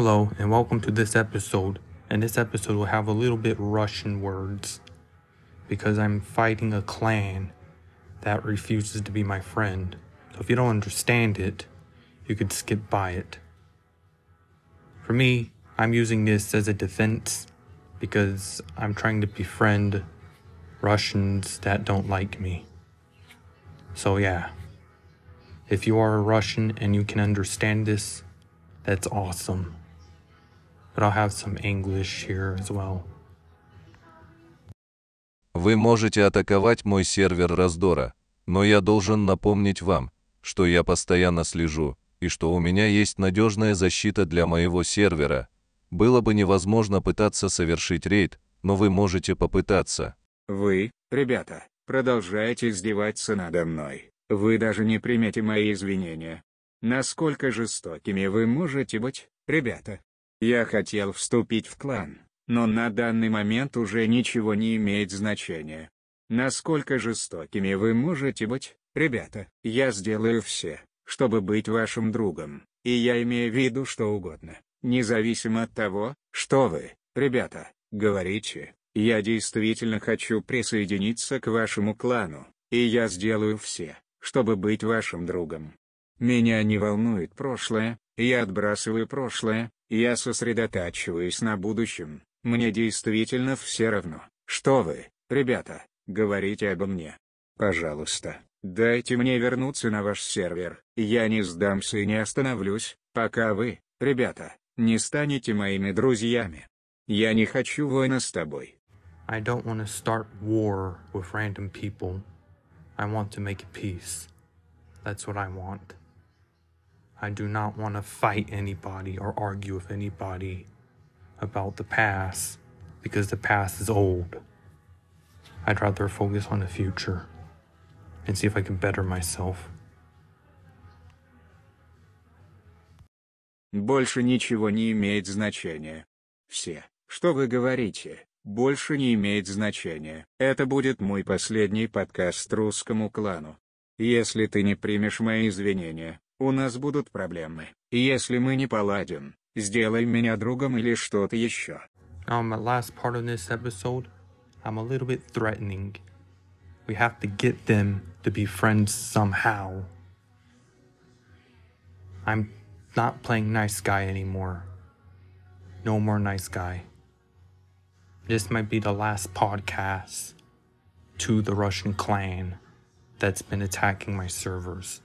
Hello, and welcome to this episode. And this episode will have a little bit Russian words because I'm fighting a clan that refuses to be my friend. So if you don't understand it, you could skip by it. For me, I'm using this as a defense because I'm trying to befriend Russians that don't like me. So, yeah, if you are a Russian and you can understand this, that's awesome. But I'll have some English here as well. Вы можете атаковать мой сервер раздора, но я должен напомнить вам, что я постоянно слежу, и что у меня есть надежная защита для моего сервера. Было бы невозможно пытаться совершить рейд, но вы можете попытаться. Вы, ребята, продолжаете издеваться надо мной. Вы даже не примете мои извинения. Насколько жестокими вы можете быть, ребята? Я хотел вступить в клан, но на данный момент уже ничего не имеет значения. Насколько жестокими вы можете быть, ребята? Я сделаю все, чтобы быть вашим другом, и я имею в виду что угодно, независимо от того, что вы, ребята, говорите. Я действительно хочу присоединиться к вашему клану, и я сделаю все, чтобы быть вашим другом. Меня не волнует прошлое, я отбрасываю прошлое, я сосредотачиваюсь на будущем, мне действительно все равно, что вы, ребята, говорите обо мне. Пожалуйста, дайте мне вернуться на ваш сервер, я не сдамся и не остановлюсь, пока вы, ребята, не станете моими друзьями. Я не хочу войны с тобой. I don't want to start war with random people. I want to make peace. That's what I want. I do not want to fight anybody or argue with anybody about the past because the past is old. I'd rather focus on the future and see if I can better myself. Больше ничего не имеет значения. Все, что вы говорите, больше не имеет значения. Это будет мой последний подкаст русскому клану. Если ты не примешь мои извинения, у нас будут проблемы. Если мы не поладим, сделай меня другом или что-то еще. Now, my last part of this episode, I'm a little bit threatening. We have to get them to be friends somehow. I'm not playing nice guy anymore. No more nice guy. This might be the last podcast to the Russian clan that's been attacking my servers.